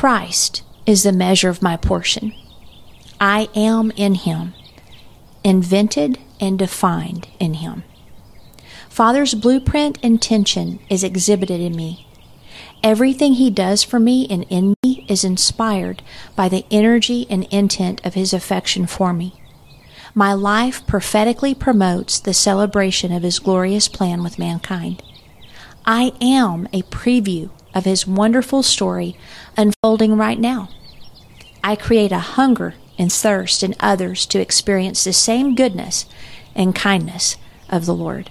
Christ is the measure of my portion. I am in Him, invented and defined in Him. Father's blueprint intention is exhibited in me. Everything He does for me and in me is inspired by the energy and intent of His affection for me. My life prophetically promotes the celebration of His glorious plan with mankind. I am a preview of His wonderful story unfolding right now. I create a hunger and thirst in others to experience the same goodness and kindness of the Lord.